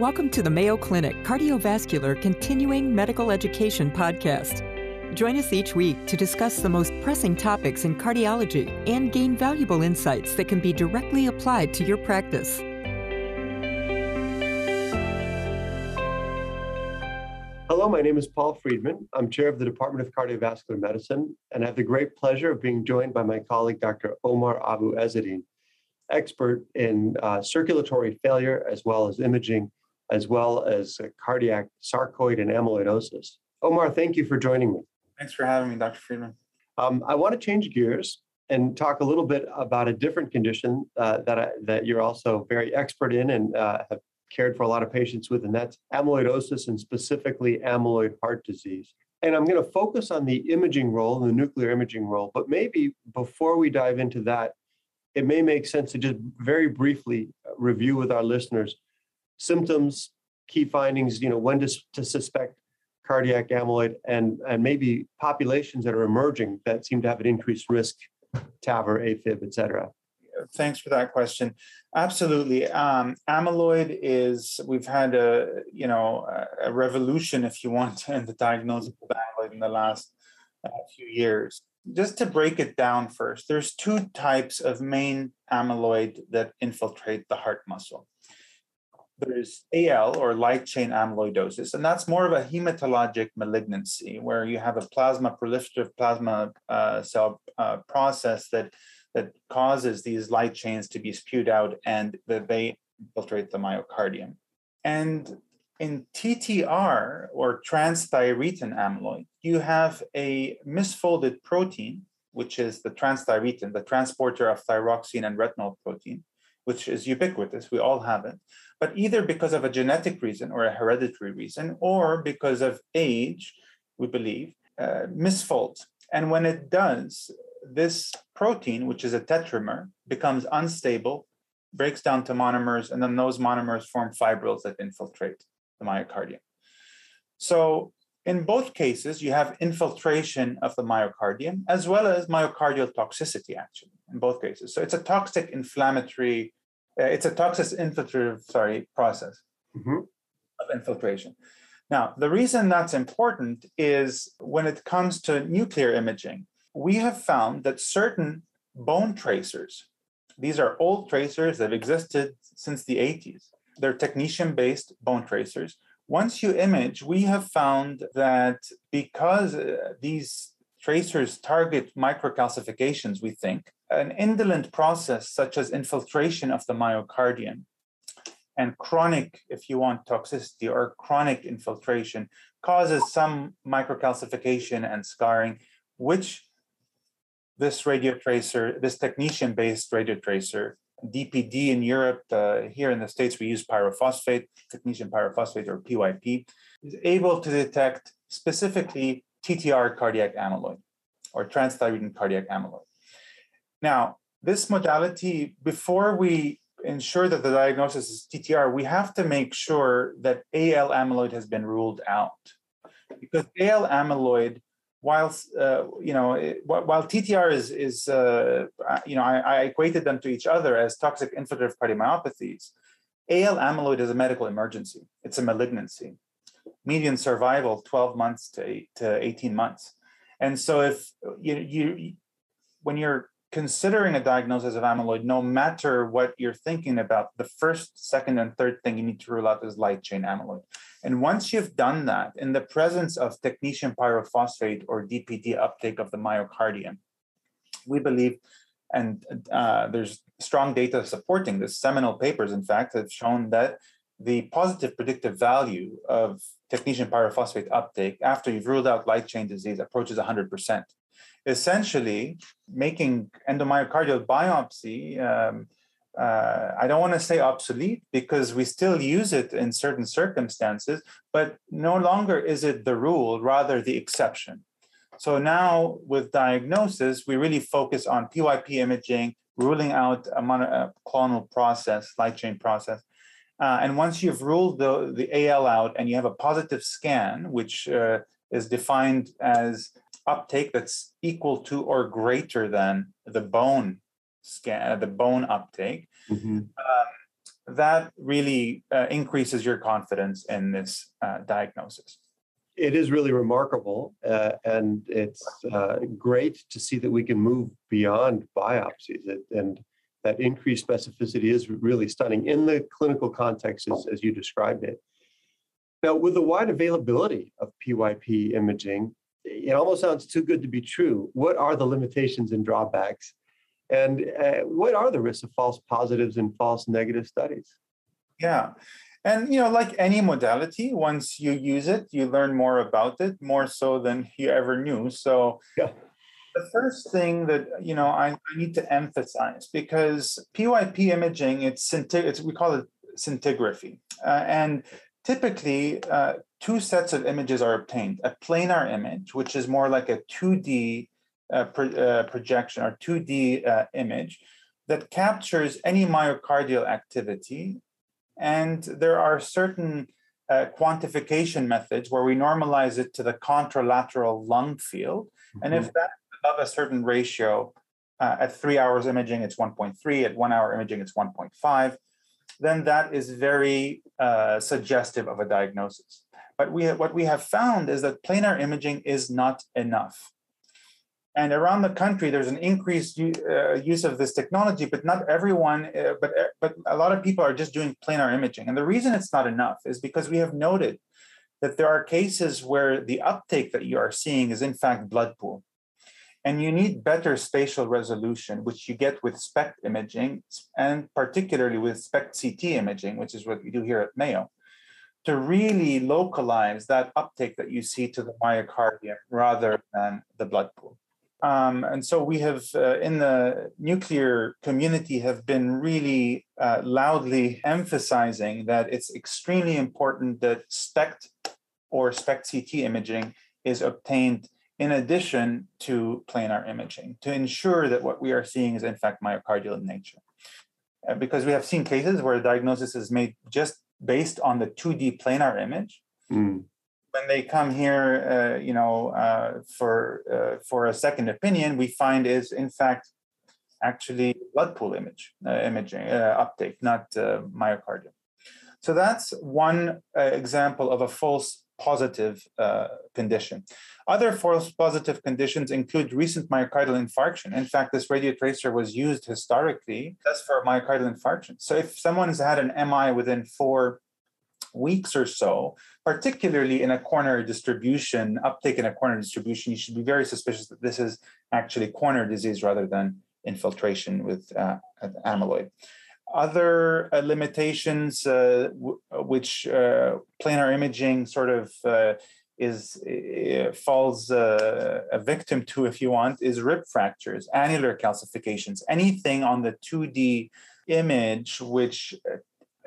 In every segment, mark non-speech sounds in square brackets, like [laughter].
Welcome to the Mayo Clinic Cardiovascular Continuing Medical Education Podcast. Join us each week to discuss the most pressing topics in cardiology and gain valuable insights that can be directly applied to your practice. Hello, my name is Paul Friedman. I'm chair of the Department of Cardiovascular Medicine, and I have the great pleasure of being joined by my colleague, Dr. Omar Abou Ezzeddine, expert in uh, circulatory failure as well as imaging, as well as uh, cardiac sarcoid and amyloidosis. Omar, thank you for joining me. Thanks for having me, Dr. Friedman. Um, I want to change gears and talk a little bit about a different condition uh, that I, that you're also very expert in and uh, have cared for a lot of patients with, and that's amyloidosis and specifically amyloid heart disease. And I'm going to focus on the imaging role, the nuclear imaging role. But maybe before we dive into that, it may make sense to just very briefly review with our listeners symptoms, key findings, you know, when to, to suspect cardiac amyloid, and, and maybe populations that are emerging that seem to have an increased risk, TAVR, AFib, et cetera. Thanks for that question. Absolutely. Um, amyloid is, we've had a, you know, a revolution, if you want, [laughs] in the diagnosis of amyloid in the last uh, few years just to break it down first, there's two types of main amyloid that infiltrate the heart muscle. There's AL or light chain amyloidosis, and that's more of a hematologic malignancy where you have a plasma proliferative plasma uh, cell uh, process that that causes these light chains to be spewed out and that they infiltrate the myocardium. And in TTR or transthyretin amyloid, you have a misfolded protein, which is the transthyretin, the transporter of thyroxine and retinol protein, which is ubiquitous. We all have it. But either because of a genetic reason or a hereditary reason, or because of age, we believe, uh, misfolds. And when it does, this protein, which is a tetramer, becomes unstable, breaks down to monomers, and then those monomers form fibrils that infiltrate the myocardium. So in both cases, you have infiltration of the myocardium as well as myocardial toxicity, actually, in both cases. So it's a toxic inflammatory, uh, it's a toxic infiltrative, sorry, process mm-hmm. of infiltration. Now, the reason that's important is when it comes to nuclear imaging, we have found that certain bone tracers, these are old tracers that have existed since the 80s, they're technetium based bone tracers. Once you image, we have found that because uh, these tracers target microcalcifications, we think, an indolent process such as infiltration of the myocardium and chronic, if you want, toxicity or chronic infiltration causes some microcalcification and scarring, which this radio tracer, this technetium based radio tracer, DPD in Europe, uh, here in the States, we use pyrophosphate, technetium pyrophosphate or PYP, is able to detect specifically TTR cardiac amyloid or transthyretin cardiac amyloid. Now, this modality, before we ensure that the diagnosis is TTR, we have to make sure that AL amyloid has been ruled out. Because AL amyloid whilst uh, you know while TTR is is uh, you know I, I, equated them to each other as toxic infiltrative cardiomyopathies. AL amyloid is a medical emergency. It's a malignancy. Median survival 12 months to eight, to 18 months. And so if you you when you're considering a diagnosis of amyloid, no matter what you're thinking about, the first, second, and third thing you need to rule out is light chain amyloid. And once you've done that, in the presence of technetium pyrophosphate or DPD uptake of the myocardium, we believe, and uh, there's strong data supporting this, seminal papers, in fact, have shown that the positive predictive value of technetium pyrophosphate uptake after you've ruled out light chain disease approaches 100% essentially making endomyocardial biopsy um, uh, I don't want to say obsolete because we still use it in certain circumstances, but no longer is it the rule, rather the exception. So now with diagnosis, we really focus on PYP imaging, ruling out a monoclonal process, light chain process. Uh, and once you've ruled the, the AL out and you have a positive scan, which uh, is defined as uptake that's equal to or greater than the bone scan, the bone uptake. Mm-hmm. Um, that really uh, increases your confidence in this uh, diagnosis. It is really remarkable, uh, and it's uh, great to see that we can move beyond biopsies. It, And that increased specificity is really stunning in the clinical context as, as you described it. Now, with the wide availability of PYP imaging, it almost sounds too good to be true. What are the limitations and drawbacks? And uh, what are the risks of false positives and false negative studies? Yeah. And you know, like any modality, once you use it, you learn more about it, more so than you ever knew. So yeah. the first thing that you know I, I need to emphasize because PYP imaging, it's, it's we call it scintigraphy, uh, and typically uh, two sets of images are obtained: a planar image, which is more like a 2D uh, pro, uh, projection or 2D uh, image that captures any myocardial activity and there are certain uh, quantification methods where we normalize it to the contralateral lung field. Mm-hmm. And if mm-hmm. that's above a certain ratio, uh, at three hours imaging, it's 1.3, at one hour imaging, it's 1.5, then that is very uh, suggestive of a diagnosis. But we have, what we have found is that planar imaging is not enough. And around the country, there's an increased uh, use of this technology, but not everyone, uh, but, uh, but a lot of people are just doing planar imaging. And the reason it's not enough is because we have noted that there are cases where the uptake that you are seeing is in fact blood pool. And you need better spatial resolution, which you get with SPECT imaging, and particularly with SPECT CT imaging, which is what we do here at Mayo, to really localize that uptake that you see to the myocardium rather than the blood pool. Um, and so we have, uh, in the nuclear community, have been really uh, loudly emphasizing that it's extremely important that SPECT or SPECT CT imaging is obtained in addition to planar imaging to ensure that what we are seeing is in fact myocardial in nature. Uh, because we have seen cases where a diagnosis is made just based on the 2D planar image. Mm when they come here, uh, you know, uh, for uh, for a second opinion, we find is in fact actually blood pool image uh, imaging uh, uptake, not uh, myocardium. So that's one example of a false positive condition. Other false positive conditions include recent myocardial infarction. In fact, this radio tracer was used historically just for myocardial infarction. So if someone has had an MI within four weeks or so, particularly in a coronary distribution, uptake in a coronary distribution, you should be very suspicious that this is actually coronary disease rather than infiltration with uh, amyloid. Other uh, limitations, uh, w- which uh, planar imaging sort of uh, is uh, falls a victim to, if you want, is rib fractures, annular calcifications, anything on the 2D image which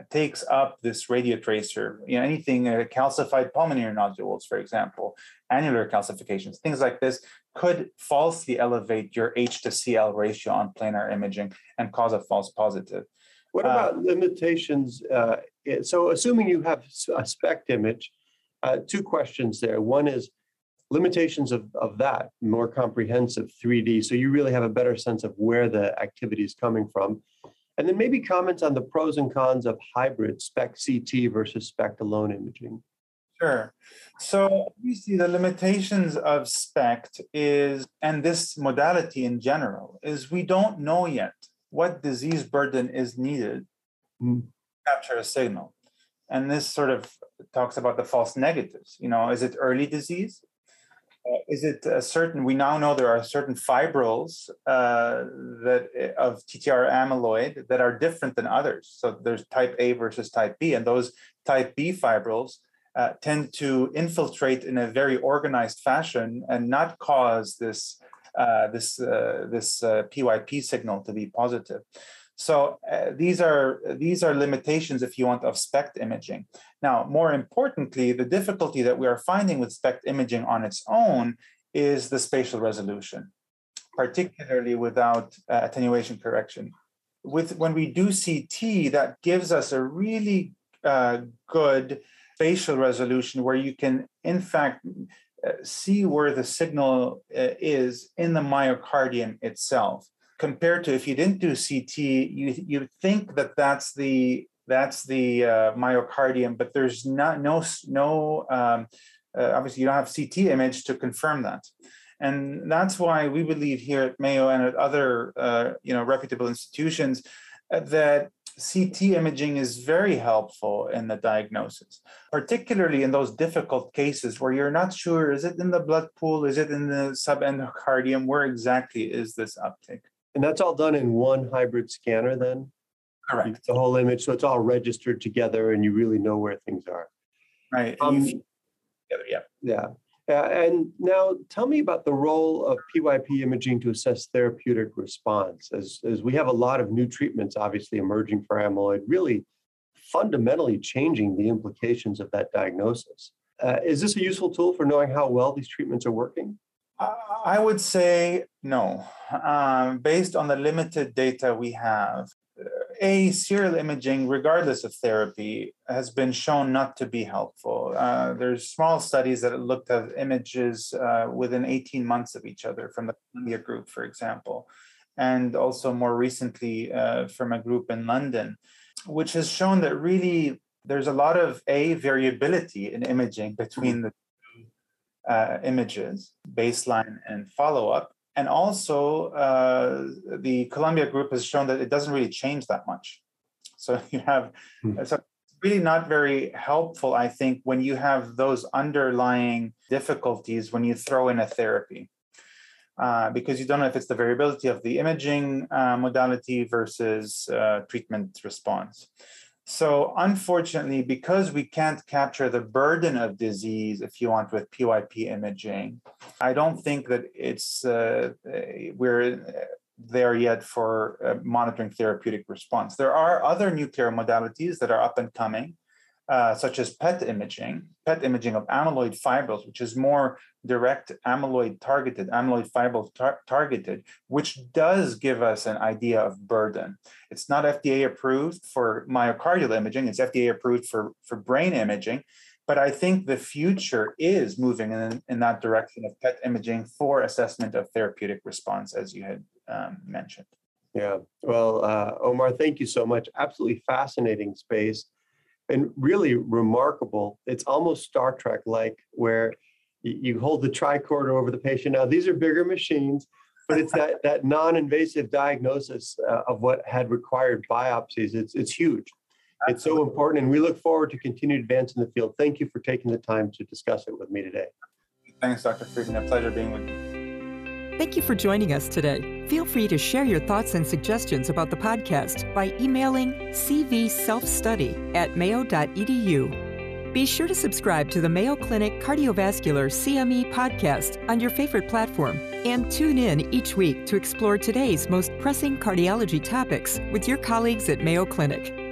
takes up this radio tracer, you know, anything uh, calcified pulmonary nodules, for example, annular calcifications, things like this could falsely elevate your H to CL ratio on planar imaging and cause a false positive. What uh, about uh, limitations? Uh, so, assuming you have a SPECT image, uh, two questions there. One is limitations of, of that, more comprehensive 3D. So, you really have a better sense of where the activity is coming from. And then maybe comments on the pros and cons of hybrid SPECT CT versus SPECT alone imaging. Sure. So obviously the limitations of SPECT is, and this modality in general, is we don't know yet what disease burden is needed mm. to capture a signal. And this sort of talks about the false negatives. You know, is it early disease? Uh, is it a certain? We now know there are certain fibrils uh, that uh, of TTR amyloid that are different than others. So there's type A versus type B, and those type B fibrils uh, tend to infiltrate in a very organized fashion and not cause this this uh, this PYP signal to be positive. So uh, these are these are limitations, if you want, of SPECT imaging. Now, more importantly, the difficulty that we are finding with SPECT imaging on its own is the spatial resolution, particularly without uh, attenuation correction. With when we do CT, that gives us a really uh, good spatial resolution where you can, in fact, uh, see where the signal uh, is in the myocardium itself compared to if you didn't do CT, you you think that that's the That's the uh, myocardium, but there's not no no. Um, uh, obviously, you don't have CT image to confirm that, and that's why we believe here at Mayo and at other uh, you know reputable institutions uh, that CT imaging is very helpful in the diagnosis, particularly in those difficult cases where you're not sure is it in the blood pool, is it in the subendocardium, where exactly is this uptake? And that's all done in one hybrid scanner then? Correct. The whole image, so it's all registered together and you really know where things are. Right. Um, yeah. Yeah. Uh, and now tell me about the role of PYP imaging to assess therapeutic response, as, as we have a lot of new treatments obviously emerging for amyloid, really fundamentally changing the implications of that diagnosis. Uh, is this a useful tool for knowing how well these treatments are working? I would say no. Um, based on the limited data we have, a serial imaging, regardless of therapy, has been shown not to be helpful. Uh, there's small studies that looked at images uh, within 18 months of each other from the Columbia group, for example, and also more recently uh, from a group in London, which has shown that really there's a lot of a variability in imaging between the uh, images, baseline and follow up and also, uh, the Columbia group has shown that it doesn't really change that much. So [laughs] you have, mm-hmm. so really not very helpful, I think, when you have those underlying difficulties when you throw in a therapy. Uh, because you don't know if it's the variability of the imaging uh, modality versus uh, treatment response. So, unfortunately, because we can't capture the burden of disease, if you want, with PYP imaging, I don't think that it's uh, we're there yet for uh, monitoring therapeutic response. There are other nuclear modalities that are up and coming uh, such as PET imaging, PET imaging of amyloid fibrils, which is more direct amyloid targeted, amyloid fibrils tar- targeted, which does give us an idea of burden. It's not FDA approved for myocardial imaging, it's FDA approved for, for brain imaging. But I think the future is moving in, in that direction of PET imaging for assessment of therapeutic response, as you had um, mentioned. Yeah. Well, uh, Omar, thank you so much. Absolutely fascinating space and really remarkable. It's almost Star Trek like, where you hold the tricorder over the patient. Now, these are bigger machines, but it's that, [laughs] that non invasive diagnosis uh, of what had required biopsies. It's, it's huge. It's so important, and we look forward to continued advance in the field. Thank you for taking the time to discuss it with me today. Thanks, Dr. Friedman. A pleasure being with you. Thank you for joining us today. Feel free to share your thoughts and suggestions about the podcast by emailing cvselfstudy at mayo.edu. Be sure to subscribe to the Mayo Clinic Cardiovascular CME podcast on your favorite platform and tune in each week to explore today's most pressing cardiology topics with your colleagues at Mayo Clinic.